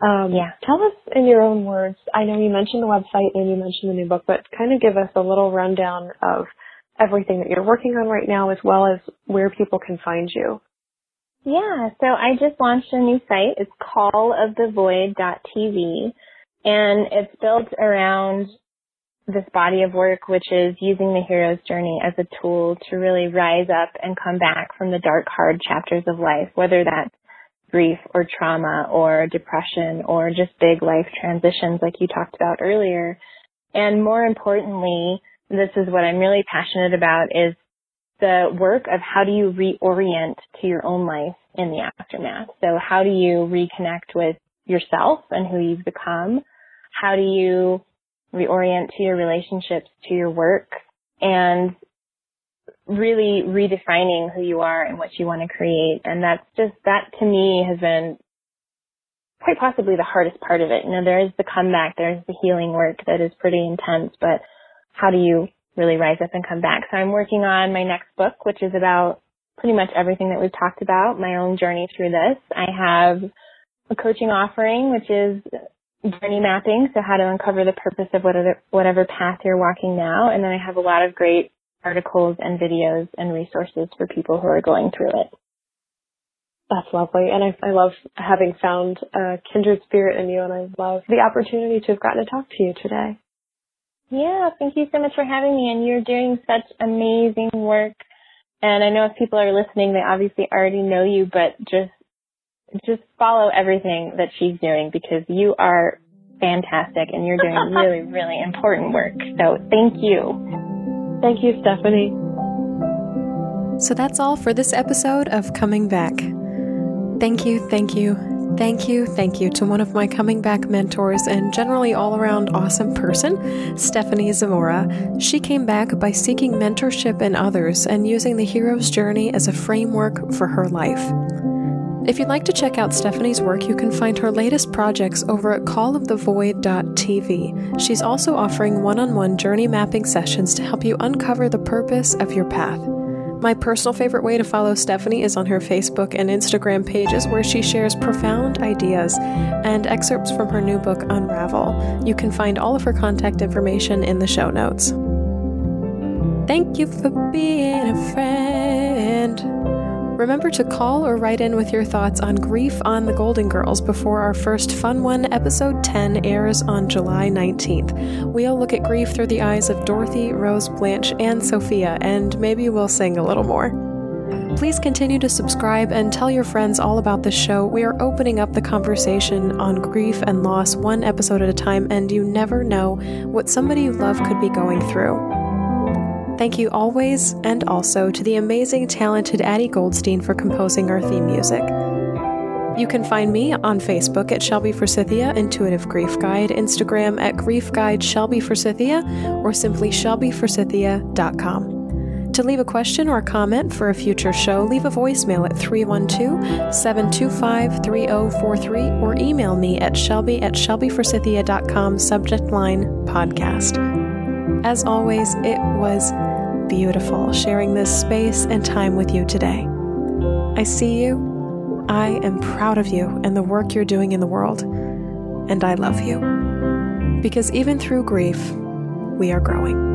Um, yeah. Tell us in your own words. I know you mentioned the website and you mentioned the new book, but kind of give us a little rundown of everything that you're working on right now as well as where people can find you. Yeah, so I just launched a new site. It's callofthevoid.tv and it's built around this body of work, which is using the hero's journey as a tool to really rise up and come back from the dark, hard chapters of life, whether that's grief or trauma or depression or just big life transitions like you talked about earlier. And more importantly, this is what I'm really passionate about is the work of how do you reorient to your own life in the aftermath. So how do you reconnect with yourself and who you've become? How do you reorient to your relationships, to your work, and really redefining who you are and what you want to create. And that's just, that to me has been quite possibly the hardest part of it. You know, there is the comeback, there's the healing work that is pretty intense, but how do you really rise up and come back? So I'm working on my next book, which is about pretty much everything that we've talked about, my own journey through this. I have a coaching offering, which is journey mapping, so how to uncover the purpose of whatever, whatever path you're walking now. And then I have a lot of great articles and videos and resources for people who are going through it. That's lovely. And I, I love having found a kindred spirit in you and I love the opportunity to have gotten to talk to you today. Yeah, thank you so much for having me and you're doing such amazing work. And I know if people are listening, they obviously already know you, but just, just follow everything that she's doing because you are fantastic and you're doing really, really important work. So thank you. Thank you, Stephanie. So that's all for this episode of Coming Back. Thank you, thank you, thank you, thank you to one of my coming back mentors and generally all around awesome person, Stephanie Zamora. She came back by seeking mentorship in others and using the hero's journey as a framework for her life. If you'd like to check out Stephanie's work, you can find her latest projects over at callofthevoid.tv. She's also offering one on one journey mapping sessions to help you uncover the purpose of your path. My personal favorite way to follow Stephanie is on her Facebook and Instagram pages where she shares profound ideas and excerpts from her new book, Unravel. You can find all of her contact information in the show notes. Thank you for being a friend. Remember to call or write in with your thoughts on Grief on the Golden Girls before our first Fun One, Episode 10, airs on July 19th. We'll look at grief through the eyes of Dorothy, Rose, Blanche, and Sophia, and maybe we'll sing a little more. Please continue to subscribe and tell your friends all about the show. We are opening up the conversation on grief and loss one episode at a time, and you never know what somebody you love could be going through. Thank you always and also to the amazing, talented Addie Goldstein for composing our theme music. You can find me on Facebook at Shelby Forsythia Intuitive Grief Guide, Instagram at Grief Guide Shelby Forsythia, or simply shelbyforsythia.com. To leave a question or comment for a future show, leave a voicemail at 312 725 3043 or email me at shelby at shelbyforsythia.com, subject line podcast. As always, it was beautiful sharing this space and time with you today. I see you, I am proud of you and the work you're doing in the world, and I love you. Because even through grief, we are growing.